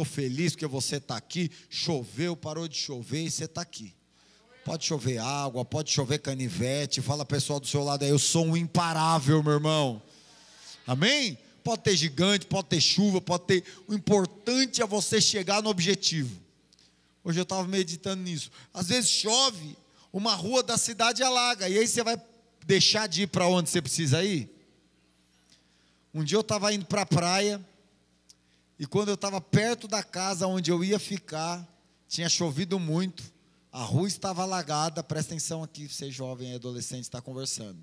estou feliz porque você está aqui. Choveu, parou de chover e você está aqui. Pode chover água, pode chover canivete. Fala pessoal do seu lado aí, eu sou um imparável, meu irmão. Amém? Pode ter gigante, pode ter chuva, pode ter. O importante é você chegar no objetivo. Hoje eu estava meditando nisso. Às vezes chove, uma rua da cidade alaga, e aí você vai deixar de ir para onde você precisa ir? Um dia eu estava indo para a praia, e quando eu estava perto da casa onde eu ia ficar, tinha chovido muito, a rua estava alagada, presta atenção aqui, você jovem e adolescente está conversando.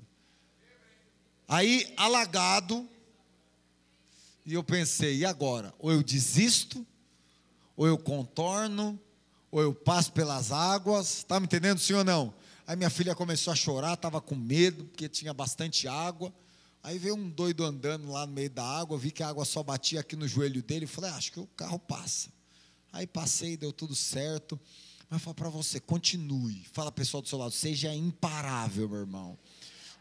Aí, alagado, e eu pensei, e agora? Ou eu desisto, ou eu contorno, ou eu passo pelas águas, está me entendendo, sim ou não? Aí minha filha começou a chorar, estava com medo, porque tinha bastante água. Aí veio um doido andando lá no meio da água, vi que a água só batia aqui no joelho dele, falei, ah, acho que o carro passa. Aí passei, deu tudo certo. Mas fala para você, continue. Fala pessoal do seu lado, seja imparável, meu irmão.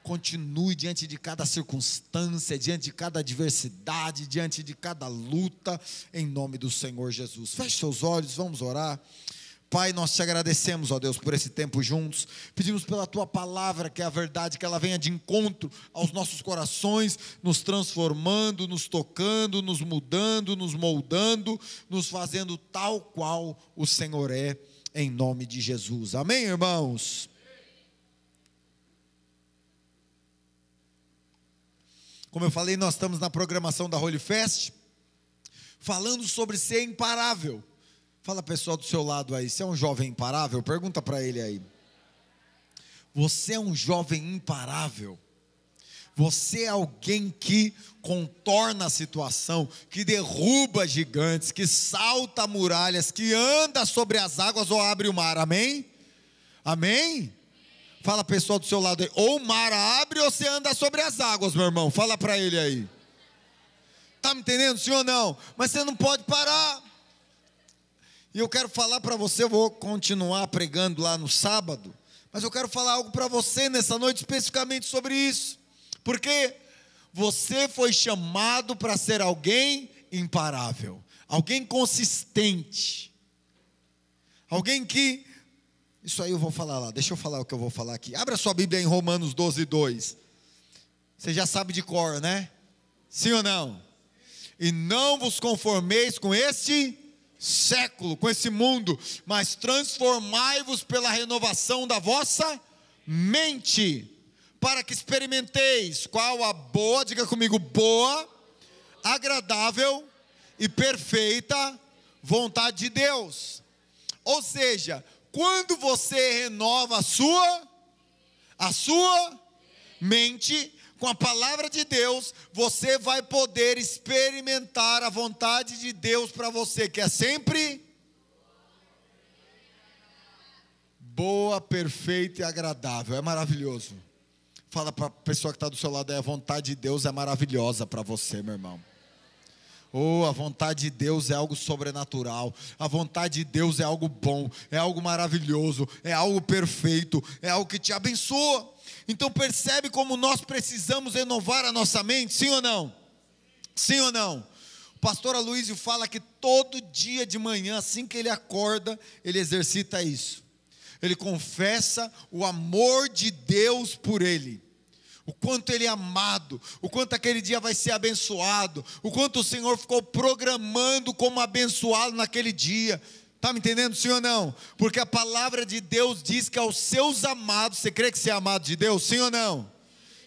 Continue diante de cada circunstância, diante de cada adversidade, diante de cada luta, em nome do Senhor Jesus. Feche seus olhos, vamos orar. Pai, nós te agradecemos, ó Deus, por esse tempo juntos. Pedimos pela tua palavra, que é a verdade, que ela venha de encontro aos nossos corações, nos transformando, nos tocando, nos mudando, nos moldando, nos fazendo tal qual o Senhor é, em nome de Jesus. Amém, irmãos? Como eu falei, nós estamos na programação da Holy Fest, falando sobre ser imparável. Fala pessoal do seu lado aí, você é um jovem imparável? Pergunta para ele aí. Você é um jovem imparável? Você é alguém que contorna a situação, que derruba gigantes, que salta muralhas, que anda sobre as águas ou abre o mar, amém? Amém? Fala pessoal do seu lado aí, ou o mar abre ou você anda sobre as águas, meu irmão. Fala para ele aí. Tá me entendendo, ou não? Mas você não pode parar. E eu quero falar para você, eu vou continuar pregando lá no sábado, mas eu quero falar algo para você nessa noite especificamente sobre isso. Porque você foi chamado para ser alguém imparável, alguém consistente, alguém que. Isso aí eu vou falar lá, deixa eu falar o que eu vou falar aqui. Abra sua Bíblia em Romanos 12, 2. Você já sabe de cor, né? Sim ou não? E não vos conformeis com este século, com esse mundo, mas transformai-vos pela renovação da vossa mente, para que experimenteis qual a boa, diga comigo, boa, agradável e perfeita vontade de Deus. Ou seja, quando você renova a sua a sua mente, com a palavra de Deus, você vai poder experimentar a vontade de Deus para você, que é sempre boa, perfeita e agradável. É maravilhoso. Fala para a pessoa que está do seu lado, é a vontade de Deus é maravilhosa para você, meu irmão. Oh, a vontade de Deus é algo sobrenatural. A vontade de Deus é algo bom, é algo maravilhoso, é algo perfeito, é algo que te abençoa. Então percebe como nós precisamos renovar a nossa mente, sim ou não? Sim ou não? O pastor Aloysio fala que todo dia de manhã, assim que ele acorda, ele exercita isso. Ele confessa o amor de Deus por ele. O quanto ele é amado, o quanto aquele dia vai ser abençoado, o quanto o Senhor ficou programando como abençoá-lo naquele dia. Está me entendendo, sim ou não? Porque a palavra de Deus diz que aos seus amados, você crê que você é amado de Deus? Sim ou não?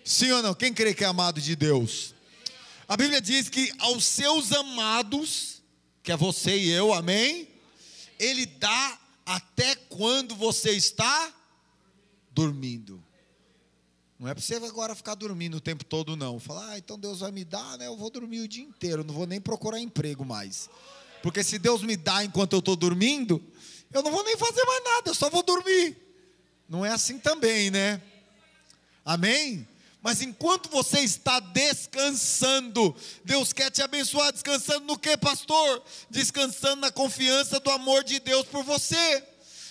Sim ou não? Quem crê que é amado de Deus? A Bíblia diz que aos seus amados, que é você e eu, amém? Ele dá até quando você está dormindo. Não é para você agora ficar dormindo o tempo todo, não. Falar, ah, então Deus vai me dar, né? Eu vou dormir o dia inteiro, não vou nem procurar emprego mais. Porque se Deus me dá enquanto eu estou dormindo, eu não vou nem fazer mais nada, eu só vou dormir. Não é assim também, né? Amém? Mas enquanto você está descansando, Deus quer te abençoar. Descansando no que, pastor? Descansando na confiança do amor de Deus por você.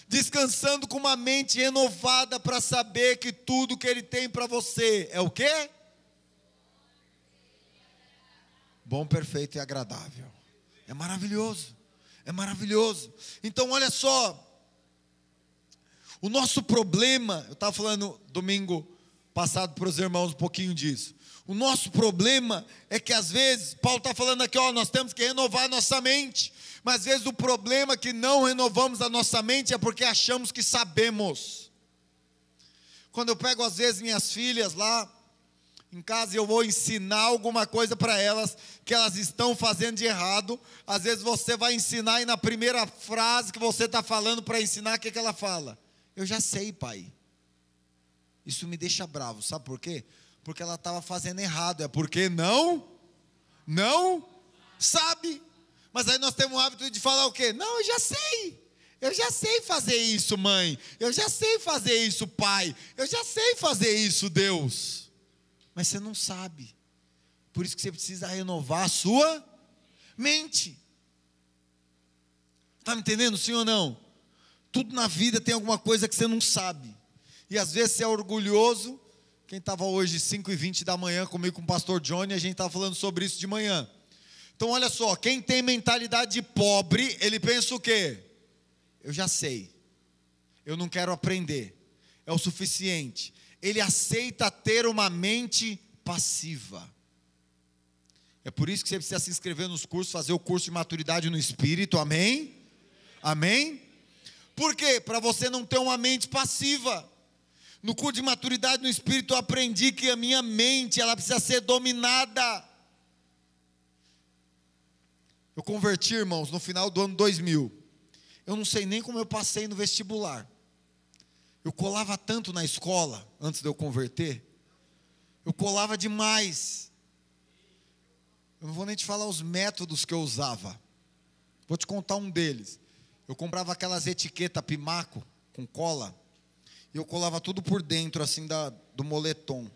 Descansando com uma mente renovada para saber que tudo que Ele tem para você é o quê? Bom, perfeito e agradável. É maravilhoso. É maravilhoso. Então, olha só. O nosso problema, eu estava falando domingo passado para os irmãos um pouquinho disso. O nosso problema é que às vezes, Paulo está falando aqui, ó, nós temos que renovar a nossa mente. Mas às vezes o problema é que não renovamos a nossa mente é porque achamos que sabemos. Quando eu pego às vezes minhas filhas lá em casa eu vou ensinar alguma coisa para elas que elas estão fazendo de errado, às vezes você vai ensinar e na primeira frase que você está falando para ensinar, o que, que ela fala? Eu já sei, pai. Isso me deixa bravo, sabe por quê? Porque ela estava fazendo errado, é porque não, não sabe. Mas aí nós temos o hábito de falar o quê? Não, eu já sei. Eu já sei fazer isso, mãe. Eu já sei fazer isso, pai. Eu já sei fazer isso, Deus. Mas você não sabe. Por isso que você precisa renovar a sua mente. Está me entendendo, sim ou não? Tudo na vida tem alguma coisa que você não sabe. E às vezes você é orgulhoso. Quem estava hoje, 5 e 20 da manhã, comigo com o pastor Johnny, a gente estava falando sobre isso de manhã. Então, olha só, quem tem mentalidade de pobre, ele pensa o quê? Eu já sei, eu não quero aprender, é o suficiente. Ele aceita ter uma mente passiva. É por isso que você precisa se inscrever nos cursos, fazer o curso de maturidade no espírito, amém? Amém? Por quê? Para você não ter uma mente passiva. No curso de maturidade no espírito eu aprendi que a minha mente, ela precisa ser dominada. Eu converti, irmãos, no final do ano 2000. Eu não sei nem como eu passei no vestibular. Eu colava tanto na escola antes de eu converter. Eu colava demais. Eu não vou nem te falar os métodos que eu usava. Vou te contar um deles. Eu comprava aquelas etiquetas pimaco com cola. E eu colava tudo por dentro, assim, da, do moletom.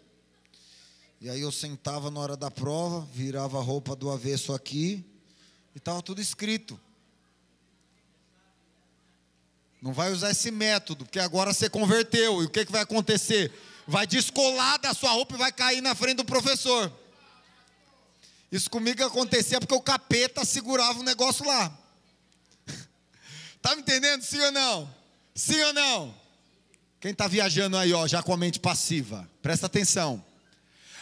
E aí eu sentava na hora da prova, virava a roupa do avesso aqui e estava tudo escrito. Não vai usar esse método, porque agora você converteu. E o que, que vai acontecer? Vai descolar da sua roupa e vai cair na frente do professor. Isso comigo acontecia porque o capeta segurava o negócio lá. Tá me entendendo? Sim ou não? Sim ou não? Quem está viajando aí, ó, já com a mente passiva, presta atenção.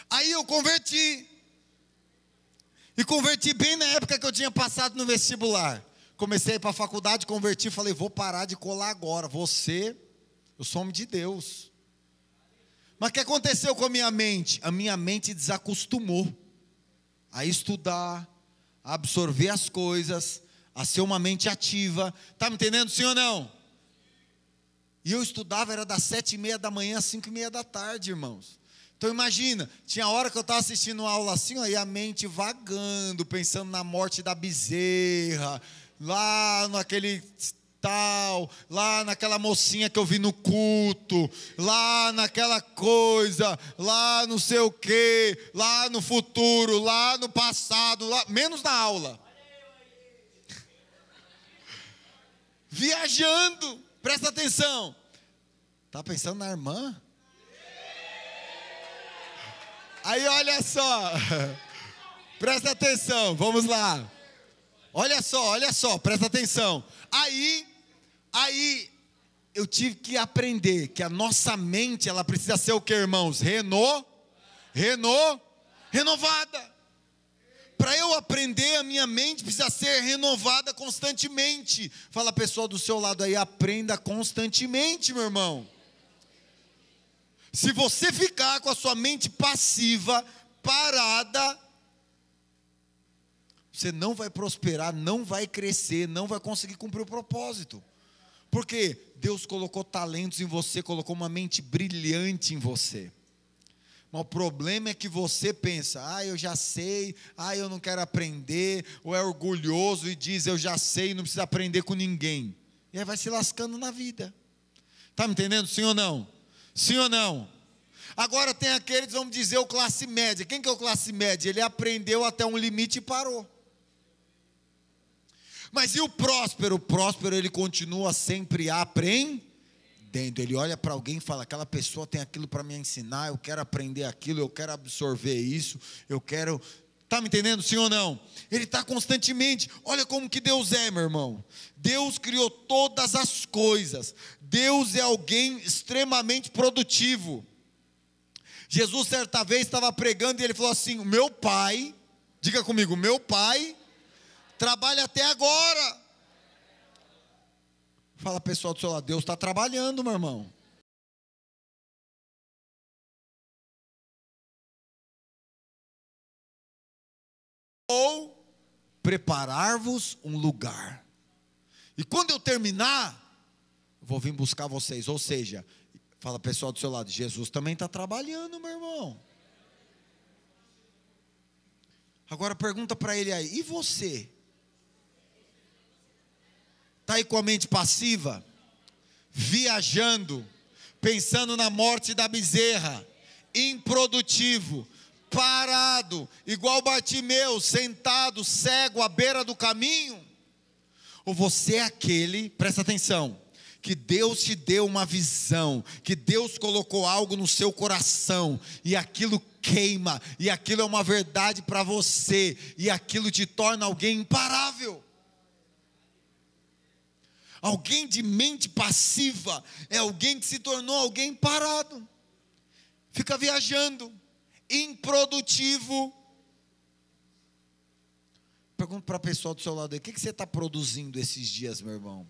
Aí eu converti. E converti bem na época que eu tinha passado no vestibular. Comecei para a faculdade, converti, falei, vou parar de colar agora. Você, eu sou homem de Deus. Mas o que aconteceu com a minha mente? A minha mente desacostumou a estudar, a absorver as coisas, a ser uma mente ativa. Está me entendendo, sim ou não? E eu estudava, era das sete e meia da manhã às cinco e meia da tarde, irmãos. Então imagina, tinha hora que eu estava assistindo uma aula assim, ó, e a mente vagando, pensando na morte da bezerra, lá naquele tal, lá naquela mocinha que eu vi no culto, lá naquela coisa, lá não sei o que, lá no futuro, lá no passado, lá, menos na aula. Viajando, presta atenção. Tá pensando na irmã? Aí olha só, presta atenção, vamos lá. Olha só, olha só, presta atenção. Aí, aí eu tive que aprender que a nossa mente ela precisa ser o que, irmãos? Reno, reno, renovada. Para eu aprender, a minha mente precisa ser renovada constantemente. Fala a pessoa do seu lado aí, aprenda constantemente, meu irmão. Se você ficar com a sua mente passiva, parada, você não vai prosperar, não vai crescer, não vai conseguir cumprir o propósito. Porque Deus colocou talentos em você, colocou uma mente brilhante em você. Mas o problema é que você pensa, ah, eu já sei, ah, eu não quero aprender, ou é orgulhoso e diz, eu já sei, não precisa aprender com ninguém. E aí vai se lascando na vida. Está me entendendo? Sim ou não? Sim ou não? Agora tem aqueles, vamos dizer, o classe média. Quem que é o classe média? Ele aprendeu até um limite e parou. Mas e o próspero? O próspero ele continua sempre aprendendo. Ele olha para alguém e fala: aquela pessoa tem aquilo para me ensinar, eu quero aprender aquilo, eu quero absorver isso, eu quero Está me entendendo, sim ou não? Ele está constantemente. Olha como que Deus é, meu irmão. Deus criou todas as coisas. Deus é alguém extremamente produtivo. Jesus, certa vez, estava pregando e ele falou assim: meu pai, diga comigo, meu pai trabalha até agora. Fala pessoal do seu lado, Deus está trabalhando, meu irmão. Ou preparar-vos um lugar. E quando eu terminar, vou vir buscar vocês. Ou seja, fala pessoal do seu lado, Jesus também está trabalhando, meu irmão. Agora pergunta para ele aí, e você? Está aí com a mente passiva? Viajando, pensando na morte da bezerra, improdutivo, parado, igual Bartimeu, sentado, cego, à beira do caminho? Ou você é aquele, presta atenção, que Deus te deu uma visão, que Deus colocou algo no seu coração, e aquilo queima, e aquilo é uma verdade para você, e aquilo te torna alguém imparável. Alguém de mente passiva é alguém que se tornou alguém parado, fica viajando, improdutivo. Pergunto para a pessoa do seu lado aí, o que, que você está produzindo esses dias, meu irmão?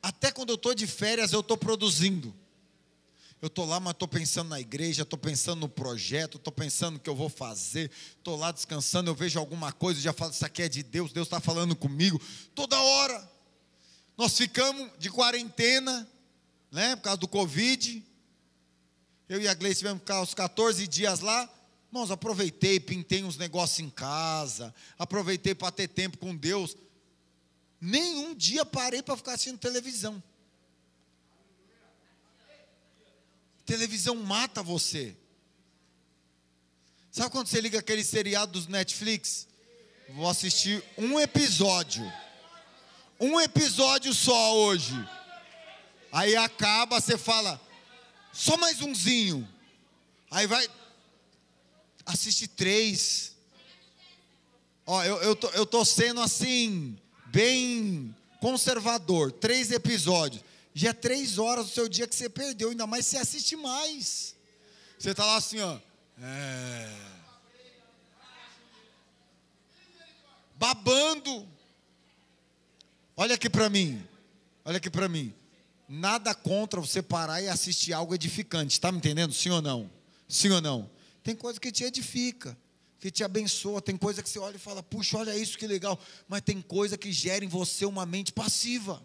Até quando eu estou de férias, eu estou produzindo. Eu estou lá, mas estou pensando na igreja, estou pensando no projeto, estou pensando no que eu vou fazer, estou lá descansando, eu vejo alguma coisa, já falo, isso aqui é de Deus, Deus está falando comigo, toda hora. Nós ficamos de quarentena, né, por causa do Covid, eu e a Gleice tivemos ficar os 14 dias lá. Irmãos, aproveitei, pintei uns negócios em casa, aproveitei para ter tempo com Deus. Nenhum dia parei para ficar assistindo televisão. Televisão mata você. Sabe quando você liga aquele seriado dos Netflix? Vou assistir um episódio. Um episódio só hoje. Aí acaba, você fala, só mais umzinho. Aí vai. Assiste três. Ó, eu, eu, tô, eu tô sendo assim, bem conservador. Três episódios. Já é três horas do seu dia que você perdeu, ainda mais se assiste mais. Você tá lá assim, ó. É. Babando. Olha aqui para mim. Olha aqui para mim. Nada contra você parar e assistir algo edificante, está me entendendo? Sim ou não? Sim ou não? Tem coisa que te edifica, que te abençoa, tem coisa que você olha e fala, puxa, olha isso que legal, mas tem coisa que gera em você uma mente passiva.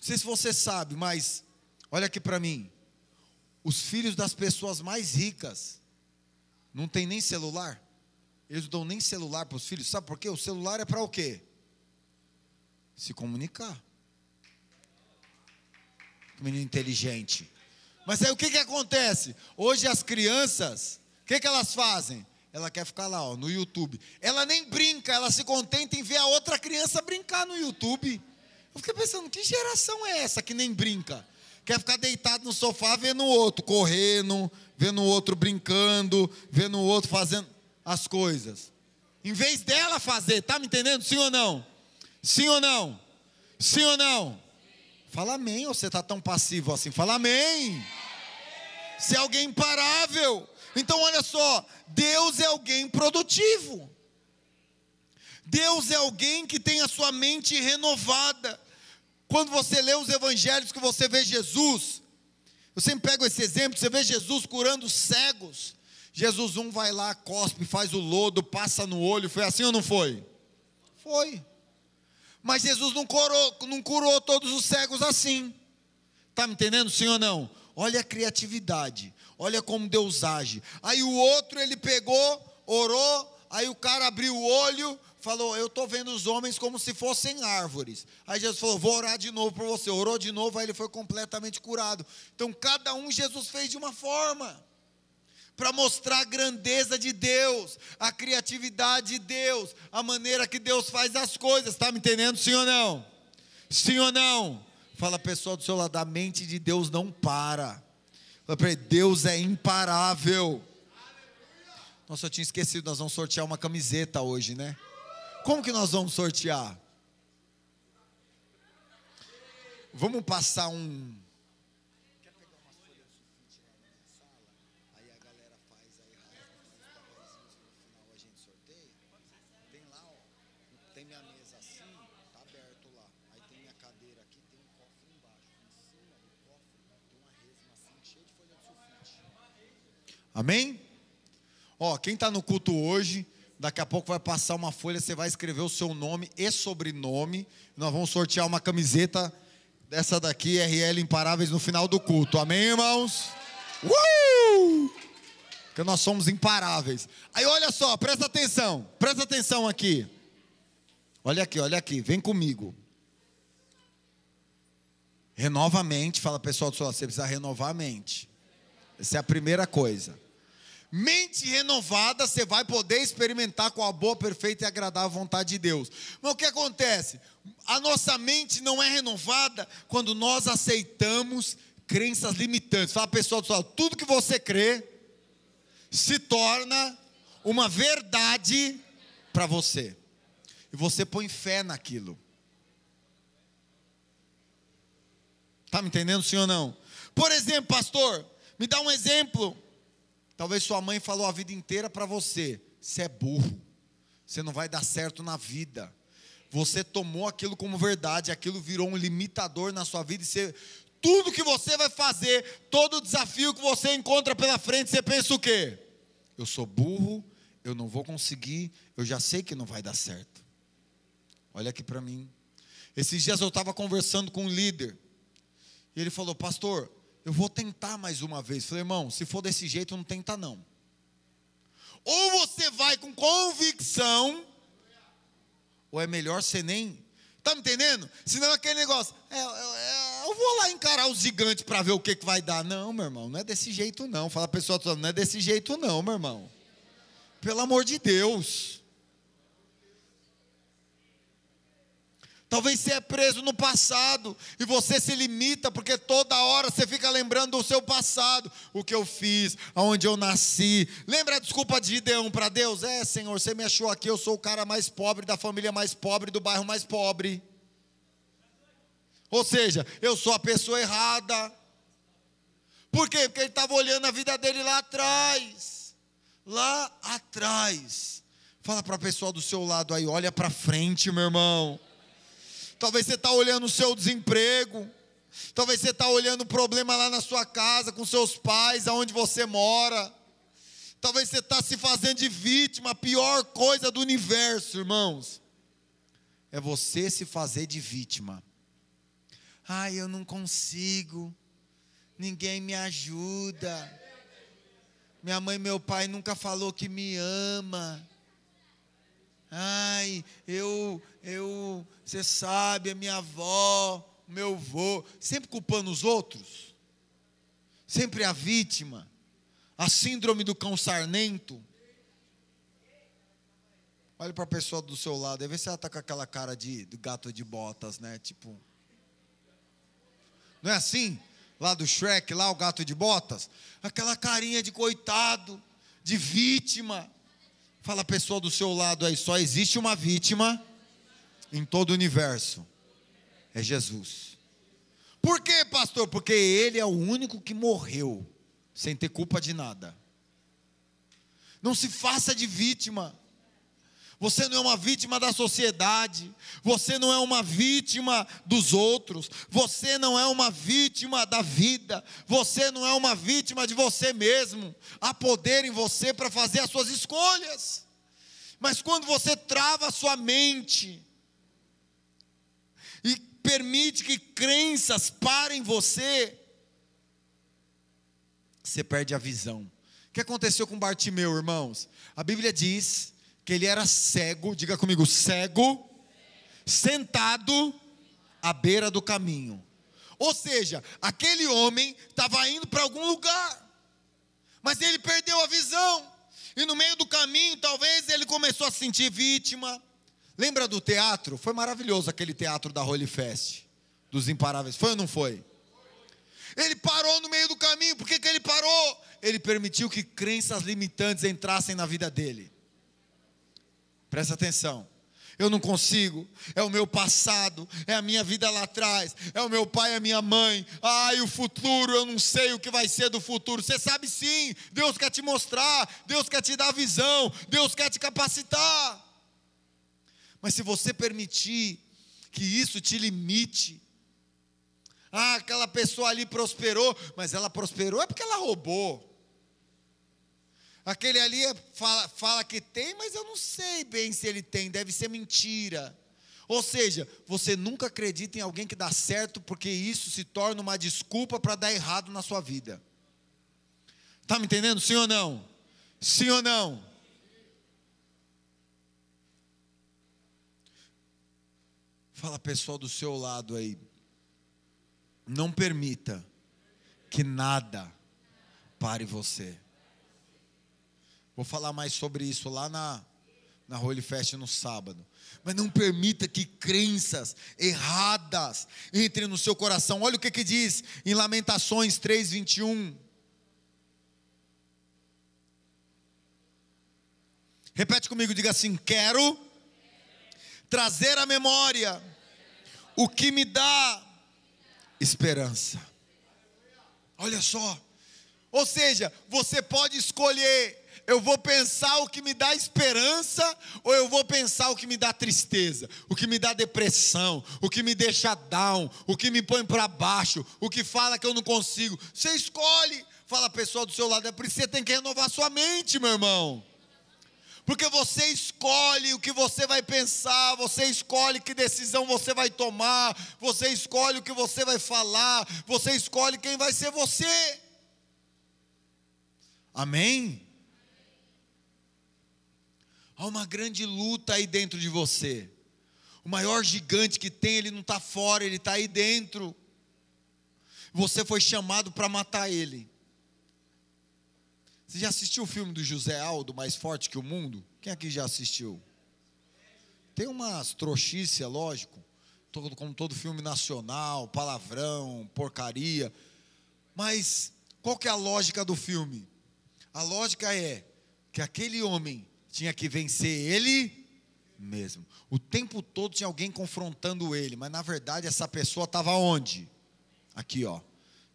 Não sei se você sabe, mas olha aqui para mim. Os filhos das pessoas mais ricas não tem nem celular. Eles não dão nem celular para os filhos. Sabe por quê? O celular é para o quê? se comunicar. Menino inteligente. Mas aí o que, que acontece? Hoje as crianças, o que, que elas fazem? Ela quer ficar lá ó, no YouTube. Ela nem brinca, ela se contenta em ver a outra criança brincar no YouTube. Eu fiquei pensando, que geração é essa que nem brinca? Quer ficar deitado no sofá vendo o outro correndo, vendo o outro brincando, vendo o outro fazendo as coisas. Em vez dela fazer, tá me entendendo? Sim ou não? Sim ou não? Sim ou não? Fala amém, ou você está tão passivo assim? Fala amém. Se é alguém imparável. Então olha só, Deus é alguém produtivo. Deus é alguém que tem a sua mente renovada. Quando você lê os evangelhos que você vê Jesus, eu sempre pego esse exemplo, você vê Jesus curando cegos. Jesus um vai lá, cospe, faz o lodo, passa no olho, foi assim ou não foi? Foi. Mas Jesus não curou, não curou todos os cegos assim. Está me entendendo, sim ou não? Olha a criatividade, olha como Deus age. Aí o outro ele pegou, orou, aí o cara abriu o olho, falou: Eu estou vendo os homens como se fossem árvores. Aí Jesus falou: Vou orar de novo por você. Orou de novo, aí ele foi completamente curado. Então cada um Jesus fez de uma forma para mostrar a grandeza de Deus, a criatividade de Deus, a maneira que Deus faz as coisas. Está me entendendo, sim ou não? Sim ou não? Fala pessoal do seu lado, a mente de Deus não para. Deus é imparável. Nossa, eu tinha esquecido, nós vamos sortear uma camiseta hoje, né? Como que nós vamos sortear? Vamos passar um. Amém? Ó, quem está no culto hoje, daqui a pouco vai passar uma folha, você vai escrever o seu nome e sobrenome. Nós vamos sortear uma camiseta dessa daqui, RL Imparáveis, no final do culto. Amém, irmãos? Uh! Porque nós somos imparáveis. Aí olha só, presta atenção, presta atenção aqui. Olha aqui, olha aqui, vem comigo. Renova a mente, fala pessoal do seu lado, você precisa renovar a mente. Essa é a primeira coisa. Mente renovada, você vai poder experimentar com a boa, perfeita e agradável vontade de Deus. Mas o que acontece? A nossa mente não é renovada quando nós aceitamos crenças limitantes. Fala pessoal, pessoal tudo que você crê se torna uma verdade para você. E você põe fé naquilo. Está me entendendo, sim ou não? Por exemplo, pastor, me dá um exemplo Talvez sua mãe falou a vida inteira para você: você é burro, você não vai dar certo na vida. Você tomou aquilo como verdade, aquilo virou um limitador na sua vida e você, tudo que você vai fazer, todo desafio que você encontra pela frente, você pensa o quê? Eu sou burro, eu não vou conseguir, eu já sei que não vai dar certo. Olha aqui para mim. Esses dias eu estava conversando com um líder, e ele falou: Pastor, eu vou tentar mais uma vez. Falei, irmão, se for desse jeito, não tenta não. Ou você vai com convicção, ou é melhor você nem. Está me entendendo? Senão aquele negócio, é, é, é, eu vou lá encarar os gigantes para ver o que, que vai dar. Não, meu irmão, não é desse jeito não. Fala a pessoa, não é desse jeito não, meu irmão. Pelo amor de Deus. Talvez você é preso no passado e você se limita porque toda hora você fica lembrando do seu passado, o que eu fiz, aonde eu nasci. Lembra a desculpa de Gideão para Deus? É, Senhor, você me achou aqui, eu sou o cara mais pobre da família mais pobre do bairro mais pobre. Ou seja, eu sou a pessoa errada. Por quê? Porque ele estava olhando a vida dele lá atrás. Lá atrás. Fala para a pessoa do seu lado aí, olha para frente, meu irmão. Talvez você está olhando o seu desemprego. Talvez você está olhando o problema lá na sua casa, com seus pais, aonde você mora. Talvez você está se fazendo de vítima, a pior coisa do universo, irmãos. É você se fazer de vítima. Ai, eu não consigo. Ninguém me ajuda. Minha mãe e meu pai nunca falou que me ama. Ai, eu, eu, você sabe, a minha avó, meu avô, sempre culpando os outros, sempre a vítima, a síndrome do cão sarnento. Olha para a pessoa do seu lado, aí vê se ela está com aquela cara de, de gato de botas, né? Tipo. Não é assim? Lá do Shrek, lá o gato de botas? Aquela carinha de coitado, de vítima. Fala a pessoa do seu lado aí, só existe uma vítima em todo o universo. É Jesus. Por quê, pastor? Porque ele é o único que morreu sem ter culpa de nada. Não se faça de vítima. Você não é uma vítima da sociedade, você não é uma vítima dos outros, você não é uma vítima da vida, você não é uma vítima de você mesmo. Há poder em você para fazer as suas escolhas. Mas quando você trava a sua mente e permite que crenças parem você, você perde a visão. O que aconteceu com Bartimeu, irmãos? A Bíblia diz que ele era cego, diga comigo, cego, sentado à beira do caminho. Ou seja, aquele homem estava indo para algum lugar, mas ele perdeu a visão. E no meio do caminho, talvez ele começou a se sentir vítima. Lembra do teatro? Foi maravilhoso aquele teatro da Holy Fest, dos imparáveis. Foi ou não foi? Ele parou no meio do caminho. Por que, que ele parou? Ele permitiu que crenças limitantes entrassem na vida dele. Presta atenção. Eu não consigo, é o meu passado, é a minha vida lá atrás, é o meu pai, a minha mãe. Ai, o futuro, eu não sei o que vai ser do futuro. Você sabe sim, Deus quer te mostrar, Deus quer te dar visão, Deus quer te capacitar. Mas se você permitir que isso te limite, ah, aquela pessoa ali prosperou, mas ela prosperou é porque ela roubou. Aquele ali fala, fala que tem, mas eu não sei bem se ele tem, deve ser mentira. Ou seja, você nunca acredita em alguém que dá certo, porque isso se torna uma desculpa para dar errado na sua vida. Está me entendendo? Sim ou não? Sim ou não? Fala pessoal do seu lado aí. Não permita que nada pare você. Vou falar mais sobre isso lá na, na Holy Fest no sábado. Mas não permita que crenças erradas entrem no seu coração. Olha o que, que diz em Lamentações 3, 21. Repete comigo, diga assim: quero trazer à memória o que me dá esperança. Olha só. Ou seja, você pode escolher eu vou pensar o que me dá esperança ou eu vou pensar o que me dá tristeza, o que me dá depressão, o que me deixa down, o que me põe para baixo, o que fala que eu não consigo. Você escolhe. Fala a pessoa do seu lado, é por isso que você tem que renovar sua mente, meu irmão. Porque você escolhe o que você vai pensar, você escolhe que decisão você vai tomar, você escolhe o que você vai falar, você escolhe quem vai ser você. Amém? Há uma grande luta aí dentro de você. O maior gigante que tem, ele não está fora, ele está aí dentro. Você foi chamado para matar ele. Você já assistiu o filme do José Aldo, Mais Forte que o Mundo? Quem aqui já assistiu? Tem umas trouxices, é lógico, todo, como todo filme nacional, palavrão, porcaria. Mas qual que é a lógica do filme? A lógica é que aquele homem tinha que vencer ele mesmo. O tempo todo tinha alguém confrontando ele, mas na verdade essa pessoa estava onde? Aqui, ó.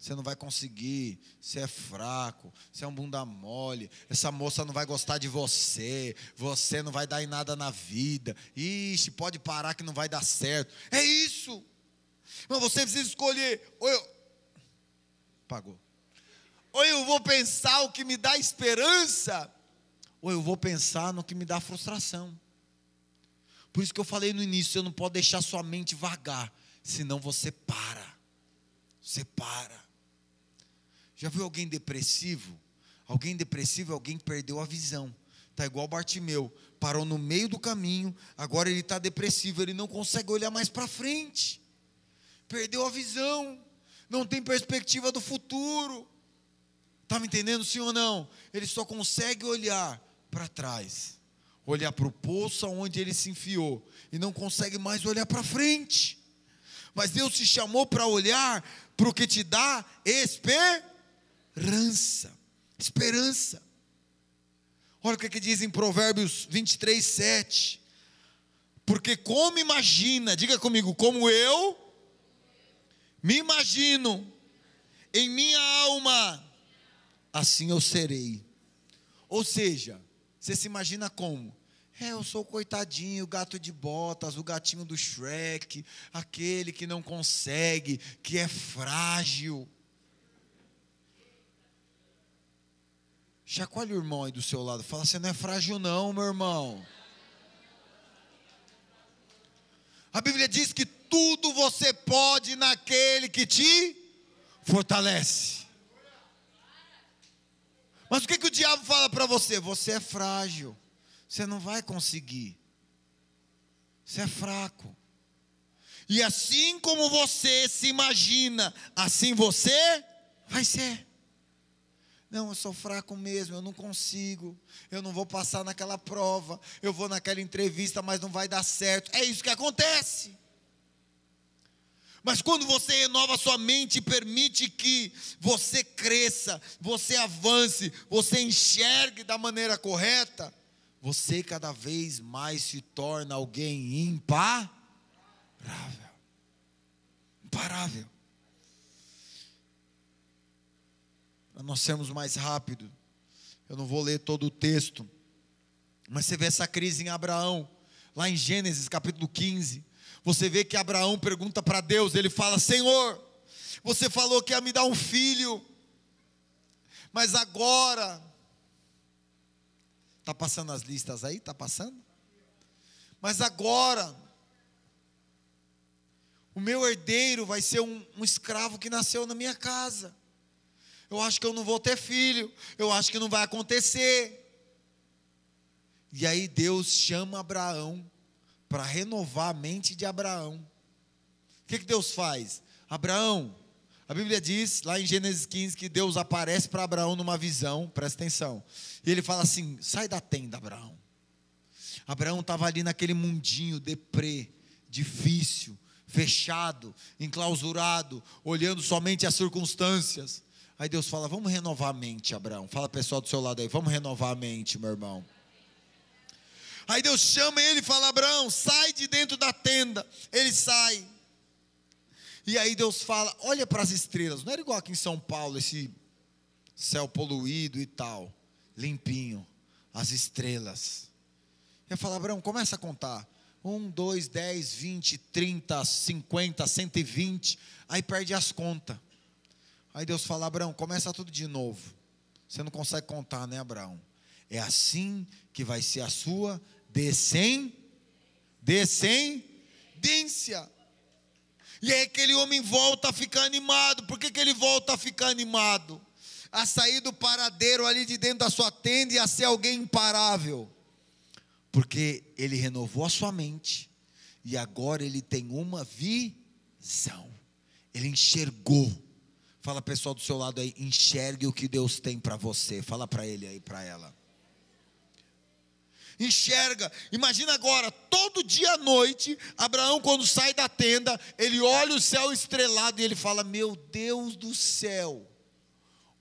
Você não vai conseguir, você é fraco, você é um bunda mole, essa moça não vai gostar de você, você não vai dar em nada na vida, ixi, pode parar que não vai dar certo. É isso. Mas você precisa escolher, ou eu. Pagou. Ou eu vou pensar o que me dá esperança, ou eu vou pensar no que me dá frustração. Por isso que eu falei no início, você não pode deixar sua mente vagar, senão você para. Você para. Já viu alguém depressivo? Alguém depressivo é alguém que perdeu a visão. Está igual Bartimeu, parou no meio do caminho, agora ele está depressivo, ele não consegue olhar mais para frente. Perdeu a visão, não tem perspectiva do futuro. Está me entendendo, sim ou não? Ele só consegue olhar para trás, olhar para o poço onde ele se enfiou e não consegue mais olhar para frente. Mas Deus te chamou para olhar para o que te dá esperança. Esperança. Olha o que, que diz em Provérbios 23, 7. Porque como imagina, diga comigo, como eu me imagino em minha alma, assim eu serei. Ou seja, você se imagina como? É, eu sou o coitadinho, o gato de botas, o gatinho do Shrek, aquele que não consegue, que é frágil. Chacoalhe o irmão aí do seu lado, fala: você não é frágil, não, meu irmão. A Bíblia diz que tudo você pode naquele que te fortalece. Mas o que, que o diabo fala para você? Você é frágil, você não vai conseguir, você é fraco. E assim como você se imagina, assim você vai ser. Não, eu sou fraco mesmo, eu não consigo, eu não vou passar naquela prova, eu vou naquela entrevista, mas não vai dar certo. É isso que acontece. Mas quando você renova sua mente e permite que você cresça, você avance, você enxergue da maneira correta, você cada vez mais se torna alguém imparável. Imparável. Para nós sermos mais rápido, eu não vou ler todo o texto, mas você vê essa crise em Abraão, lá em Gênesis capítulo 15. Você vê que Abraão pergunta para Deus, ele fala: Senhor, você falou que ia me dar um filho, mas agora Está passando as listas aí? Está passando? Mas agora, o meu herdeiro vai ser um, um, escravo que nasceu na minha casa. Eu acho que eu não vou ter filho. Eu acho que não vai acontecer. E aí Deus chama Abraão para renovar a mente de Abraão. O que, que Deus faz? Abraão, a Bíblia diz, lá em Gênesis 15, que Deus aparece para Abraão numa visão, presta atenção. E ele fala assim: sai da tenda, Abraão. Abraão estava ali naquele mundinho deprê, difícil, fechado, enclausurado, olhando somente as circunstâncias. Aí Deus fala: vamos renovar a mente, Abraão. Fala pessoal do seu lado aí, vamos renovar a mente, meu irmão. Aí Deus chama ele e fala: Abraão, sai de dentro da tenda. Ele sai. E aí Deus fala: olha para as estrelas. Não era igual aqui em São Paulo, esse céu poluído e tal, limpinho, as estrelas. Eu falo, Abraão, começa a contar. Um, dois, dez, vinte, trinta, cinquenta, cento e vinte. Aí perde as contas. Aí Deus fala, Abraão, começa tudo de novo. Você não consegue contar, né, Abraão? É assim que vai ser a sua descendência. E aí aquele homem volta a ficar animado. Por que, que ele volta a ficar animado? A sair do paradeiro ali de dentro da sua tenda e a ser alguém imparável. Porque ele renovou a sua mente. E agora ele tem uma visão. Ele enxergou. Fala pessoal do seu lado aí, enxergue o que Deus tem para você. Fala para ele aí, para ela enxerga. Imagina agora, todo dia à noite, Abraão, quando sai da tenda, ele olha o céu estrelado e ele fala: Meu Deus do céu,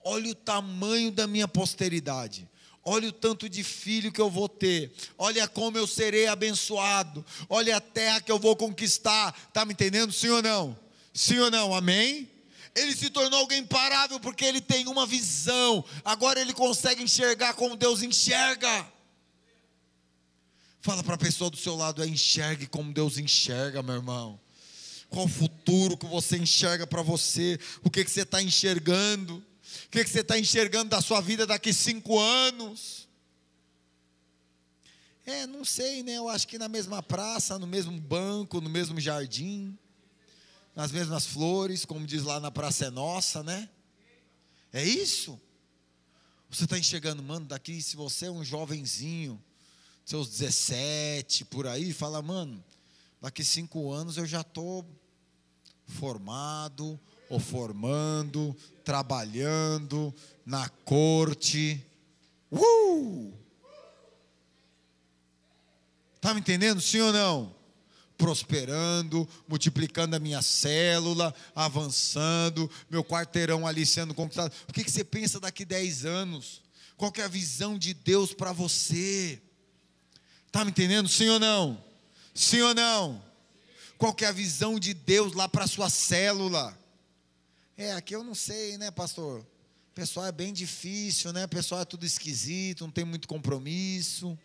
olha o tamanho da minha posteridade. Olha o tanto de filho que eu vou ter. Olha como eu serei abençoado. Olha a terra que eu vou conquistar. Está me entendendo? Sim ou não? Sim ou não? Amém? Ele se tornou alguém imparável porque ele tem uma visão. Agora ele consegue enxergar como Deus enxerga. Fala para a pessoa do seu lado, é enxergue como Deus enxerga, meu irmão. Qual o futuro que você enxerga para você? O que, que você está enxergando? O que, que você está enxergando da sua vida daqui cinco anos? É, não sei, né? Eu acho que na mesma praça, no mesmo banco, no mesmo jardim, nas mesmas flores, como diz lá na Praça é Nossa, né? É isso? Você está enxergando, mano, daqui, se você é um jovenzinho, seus 17, por aí, fala, mano, daqui cinco anos eu já estou formado, ou formando, trabalhando na corte. Uh! Tá me entendendo, sim ou não? Prosperando, multiplicando a minha célula, avançando, meu quarteirão ali sendo conquistado. O que, que você pensa daqui 10 anos? Qual é a visão de Deus para você? Está me entendendo? Sim ou não? Sim ou não? Qual é a visão de Deus lá para a sua célula? É, aqui eu não sei, né, pastor? Pessoal é bem difícil, né? Pessoal é tudo esquisito, não tem muito compromisso.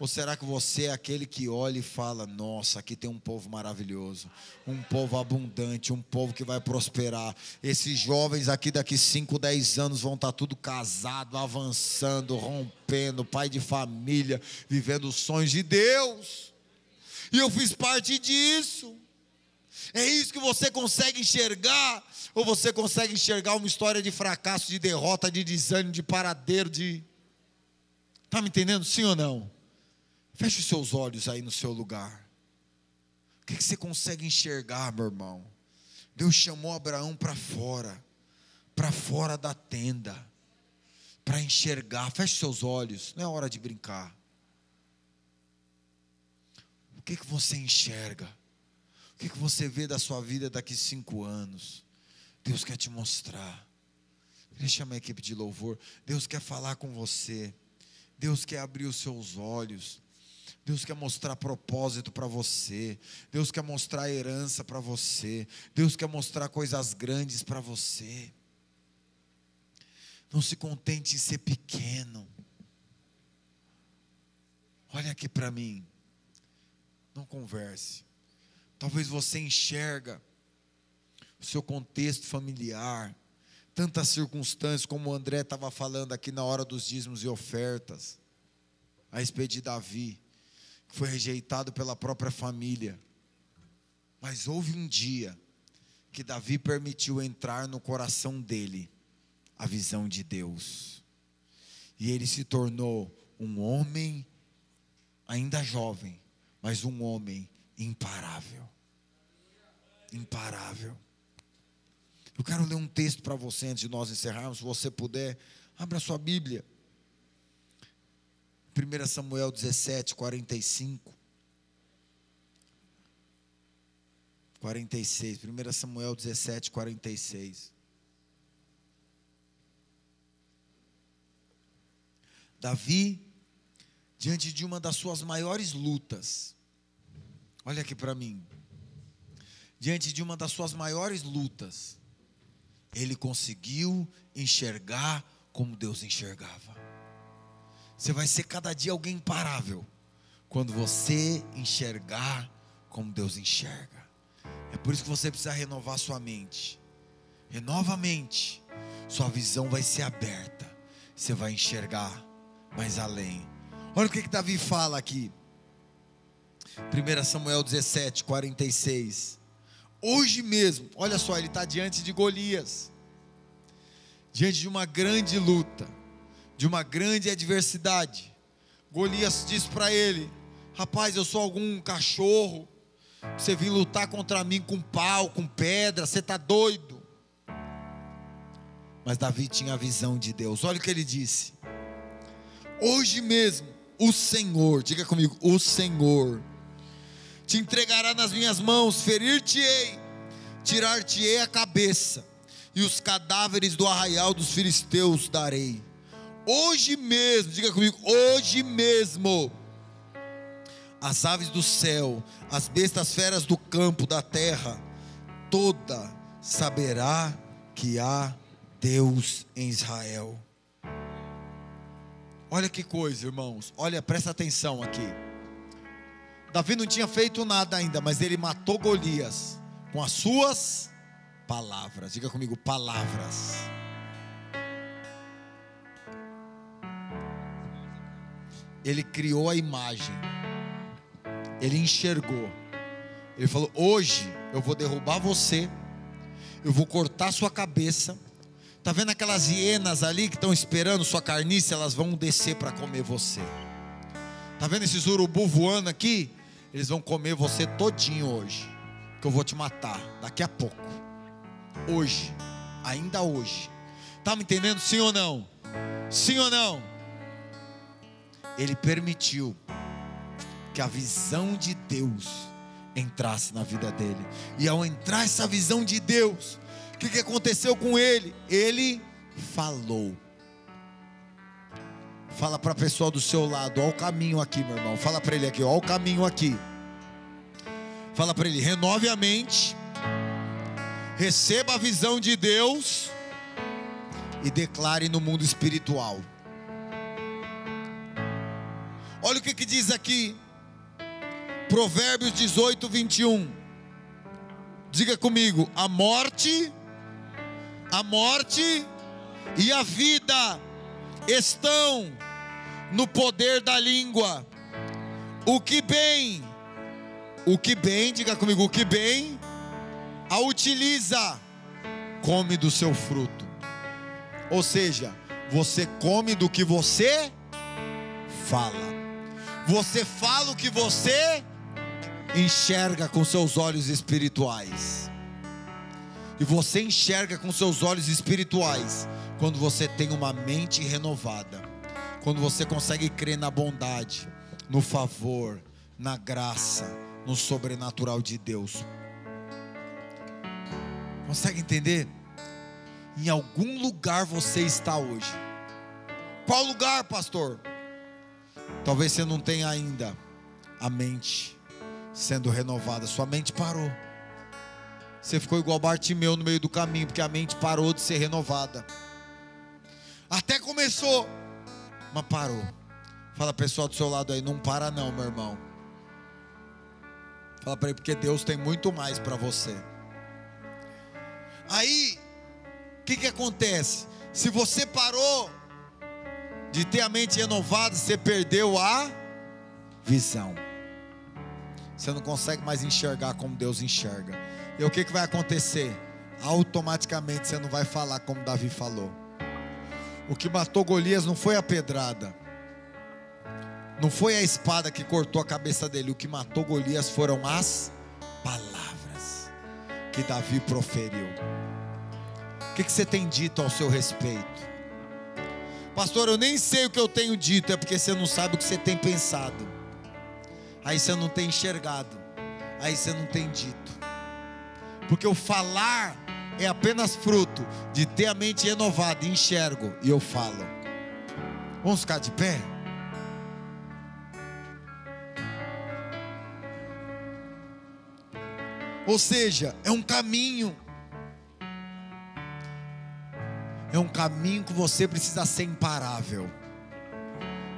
Ou será que você é aquele que olha e fala: Nossa, aqui tem um povo maravilhoso, um povo abundante, um povo que vai prosperar. Esses jovens aqui, daqui 5, 10 anos, vão estar tudo casado, avançando, rompendo, pai de família, vivendo os sonhos de Deus. E eu fiz parte disso. É isso que você consegue enxergar? Ou você consegue enxergar uma história de fracasso, de derrota, de desânimo, de paradeiro, de. Está me entendendo? Sim ou não? Feche os seus olhos aí no seu lugar. O que, você consegue enxergar, meu irmão? Deus chamou Abraão para fora, para fora da tenda, para enxergar. Feche seus olhos, não é hora de brincar. O que, que você enxerga? O O que, que você vê da sua vida daqui cinco anos? Deus quer te mostrar. Ele chama a equipe de louvor. Deus quer falar com você. Deus quer abrir os seus olhos. Deus quer mostrar propósito para você. Deus quer mostrar herança para você. Deus quer mostrar coisas grandes para você. Não se contente em ser pequeno. Olha aqui para mim. Não converse. Talvez você enxerga o seu contexto familiar, tantas circunstâncias, como o André estava falando aqui na hora dos dízimos e ofertas, a respeito de Davi, foi rejeitado pela própria família. Mas houve um dia que Davi permitiu entrar no coração dele a visão de Deus. E ele se tornou um homem ainda jovem, mas um homem imparável. Imparável. Eu quero ler um texto para você antes de nós encerrarmos, se você puder, abra sua Bíblia. 1 Samuel 17, 45. 46. 1 Samuel 17, 46. Davi, diante de uma das suas maiores lutas, olha aqui para mim, diante de uma das suas maiores lutas, ele conseguiu enxergar como Deus enxergava. Você vai ser cada dia alguém imparável quando você enxergar como Deus enxerga. É por isso que você precisa renovar sua mente. Renova a mente. Sua visão vai ser aberta. Você vai enxergar mais além. Olha o que, que Davi fala aqui. 1 Samuel 17, 46. Hoje mesmo, olha só, ele está diante de Golias, diante de uma grande luta, de uma grande adversidade. Golias diz para ele: Rapaz, eu sou algum cachorro, você vem lutar contra mim com pau, com pedra, você está doido. Mas Davi tinha a visão de Deus, olha o que ele disse: Hoje mesmo, o Senhor, diga comigo, o Senhor te entregará nas minhas mãos, ferir-te-ei, tirar-te-ei a cabeça, e os cadáveres do arraial dos filisteus darei. Hoje mesmo, diga comigo, hoje mesmo, as aves do céu, as bestas feras do campo, da terra, toda saberá que há Deus em Israel. Olha que coisa, irmãos. Olha, presta atenção aqui. Davi não tinha feito nada ainda, mas ele matou Golias com as suas palavras. Diga comigo, palavras. Ele criou a imagem. Ele enxergou. Ele falou: "Hoje eu vou derrubar você. Eu vou cortar sua cabeça. Tá vendo aquelas hienas ali que estão esperando sua carniça, elas vão descer para comer você. Tá vendo esses urubu voando aqui? Eles vão comer você todinho hoje. Que eu vou te matar daqui a pouco. Hoje, ainda hoje. Tá me entendendo sim ou não? Sim ou não? Ele permitiu que a visão de Deus entrasse na vida dele. E ao entrar essa visão de Deus, o que, que aconteceu com ele? Ele falou. Fala para a pessoa do seu lado, olha o caminho aqui, meu irmão. Fala para ele aqui, olha o caminho aqui. Fala para ele, renove a mente, receba a visão de Deus e declare no mundo espiritual. Olha o que, que diz aqui, Provérbios 18, 21. Diga comigo: a morte, a morte e a vida estão no poder da língua. O que bem, o que bem, diga comigo, o que bem, a utiliza, come do seu fruto. Ou seja, você come do que você fala. Você fala o que você enxerga com seus olhos espirituais. E você enxerga com seus olhos espirituais quando você tem uma mente renovada quando você consegue crer na bondade, no favor, na graça, no sobrenatural de Deus. Consegue entender? Em algum lugar você está hoje. Qual lugar, pastor? Talvez você não tenha ainda a mente sendo renovada, sua mente parou. Você ficou igual Bartimeu no meio do caminho, porque a mente parou de ser renovada. Até começou, mas parou. Fala pessoal do seu lado aí, não para não, meu irmão. Fala para ele, porque Deus tem muito mais para você. Aí, o que, que acontece? Se você parou de ter a mente renovada, você perdeu a visão. Você não consegue mais enxergar como Deus enxerga. E o que, que vai acontecer? Automaticamente você não vai falar como Davi falou. O que matou Golias não foi a pedrada, não foi a espada que cortou a cabeça dele. O que matou Golias foram as palavras que Davi proferiu. O que, que você tem dito ao seu respeito? Pastor, eu nem sei o que eu tenho dito, é porque você não sabe o que você tem pensado. Aí você não tem enxergado. Aí você não tem dito. Porque o falar é apenas fruto de ter a mente renovada, enxergo e eu falo. Vamos ficar de pé? Ou seja, é um caminho. É um caminho que você precisa ser imparável.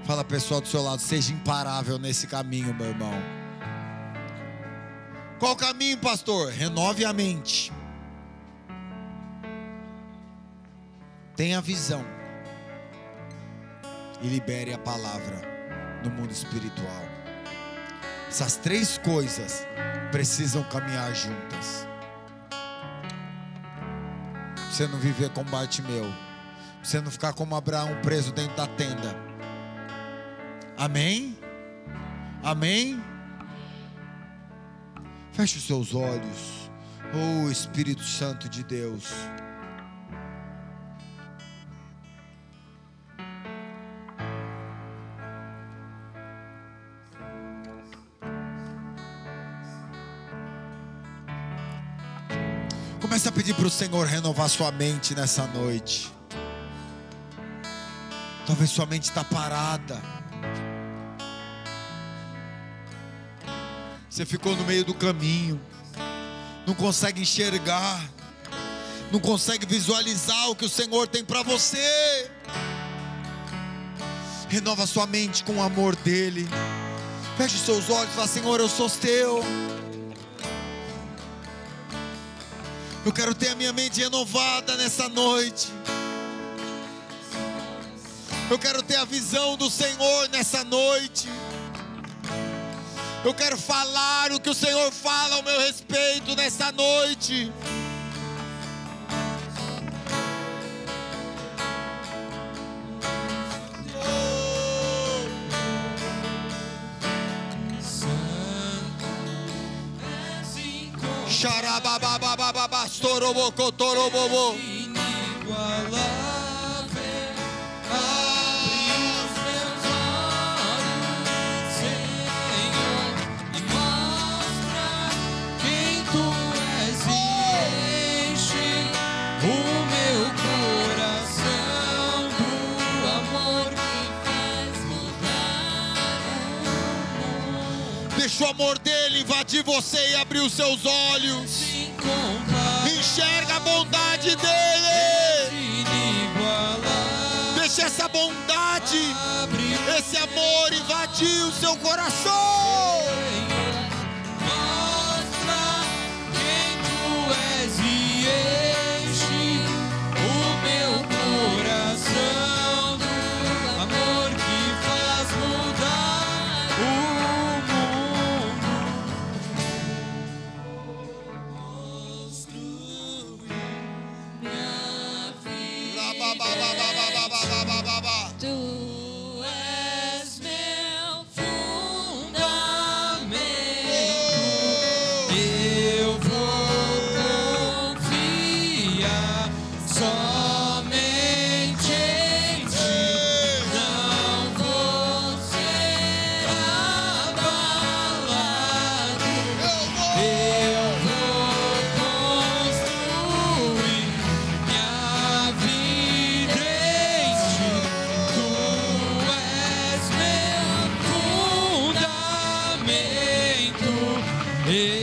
Fala pessoal do seu lado, seja imparável nesse caminho, meu irmão. Qual caminho, pastor? Renove a mente. Tenha visão. E libere a palavra no mundo espiritual. Essas três coisas precisam caminhar juntas. Você não viver como Bartimeu. Você não ficar como Abraão preso dentro da tenda. Amém? Amém? Feche os seus olhos. Oh Espírito Santo de Deus. Comece a pedir para o Senhor renovar sua mente nessa noite. Talvez sua mente está parada. Você ficou no meio do caminho, não consegue enxergar, não consegue visualizar o que o Senhor tem para você. Renova sua mente com o amor dEle. Feche seus olhos e fala: Senhor, eu sou teu. Eu quero ter a minha mente renovada nessa noite. Eu quero ter a visão do Senhor nessa noite. Eu quero falar o que o Senhor fala ao meu respeito nessa noite. Mundo. Deixa o amor dele invadir você e abrir os seus olhos. Enxerga a bondade dele. Deixa essa bondade, esse amor invadir o seu coração. Hey.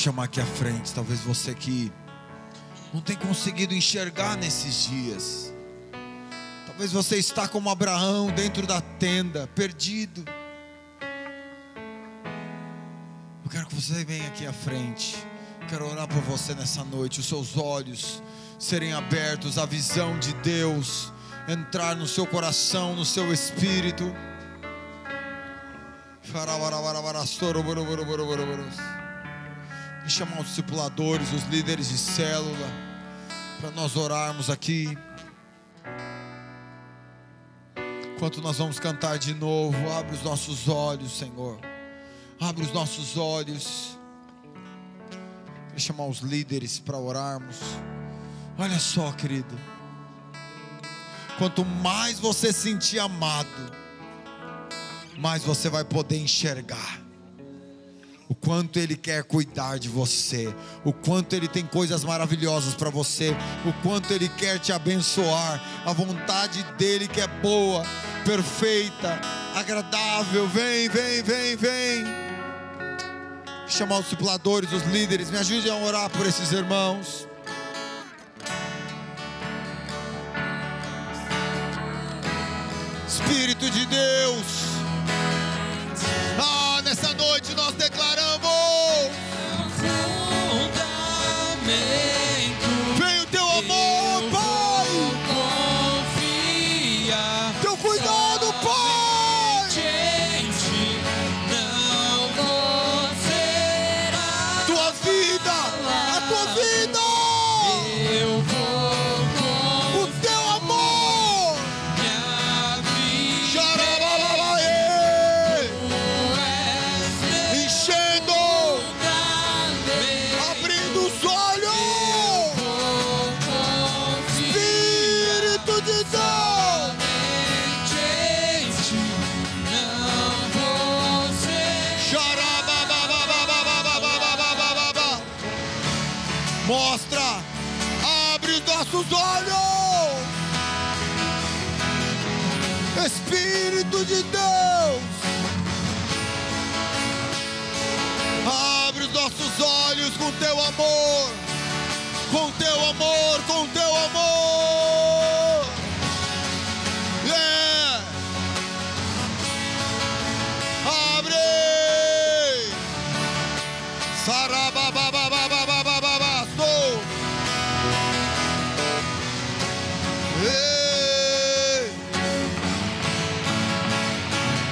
Chamar aqui à frente, talvez você que não tem conseguido enxergar nesses dias. Talvez você está como Abraão dentro da tenda, perdido. Eu quero que você venha aqui à frente. Quero orar por você nessa noite, os seus olhos serem abertos, a visão de Deus entrar no seu coração, no seu espírito. E chamar os discipuladores, os líderes de célula, para nós orarmos aqui. Enquanto nós vamos cantar de novo, abre os nossos olhos, Senhor. Abre os nossos olhos. Quero chamar os líderes para orarmos. Olha só, querido. Quanto mais você sentir amado, mais você vai poder enxergar o quanto Ele quer cuidar de você, o quanto Ele tem coisas maravilhosas para você, o quanto Ele quer te abençoar, a vontade dEle que é boa, perfeita, agradável. Vem, vem, vem, vem. Chamar os discipuladores, os líderes, me ajudem a orar por esses irmãos. Espírito de Deus. Nessa noite nós declaramos: com teu amor, com teu amor, com teu amor.